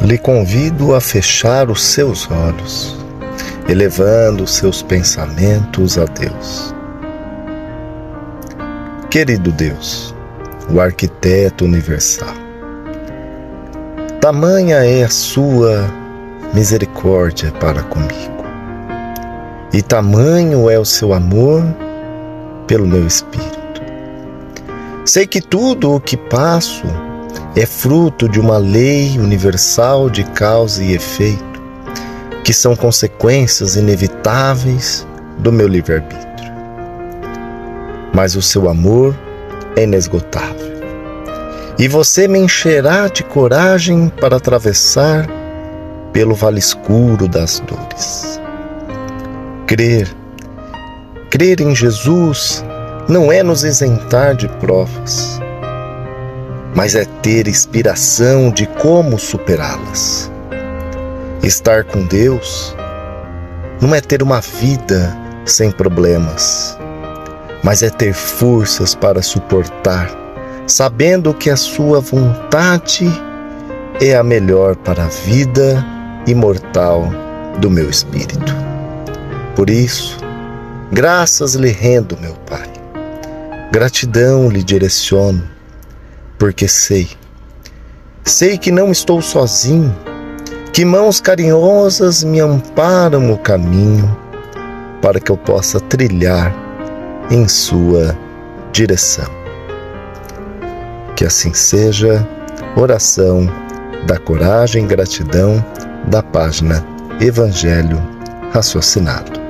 lhe convido a fechar os seus olhos, elevando seus pensamentos a Deus. Querido Deus, o arquiteto universal, tamanha é a sua misericórdia para comigo, e tamanho é o seu amor pelo meu espírito. Sei que tudo o que passo é fruto de uma lei universal de causa e efeito, que são consequências inevitáveis do meu livre-arbítrio. Mas o seu amor é inesgotável. E você me encherá de coragem para atravessar pelo vale escuro das dores. Crer, crer em Jesus não é nos isentar de provas mas é ter inspiração de como superá-las. Estar com Deus não é ter uma vida sem problemas, mas é ter forças para suportar, sabendo que a Sua vontade é a melhor para a vida imortal do meu espírito. Por isso, graças lhe rendo, meu Pai. Gratidão lhe direciono porque sei. Sei que não estou sozinho, que mãos carinhosas me amparam o caminho para que eu possa trilhar em Sua direção. Que assim seja, oração da coragem e gratidão da página Evangelho Raciocinado.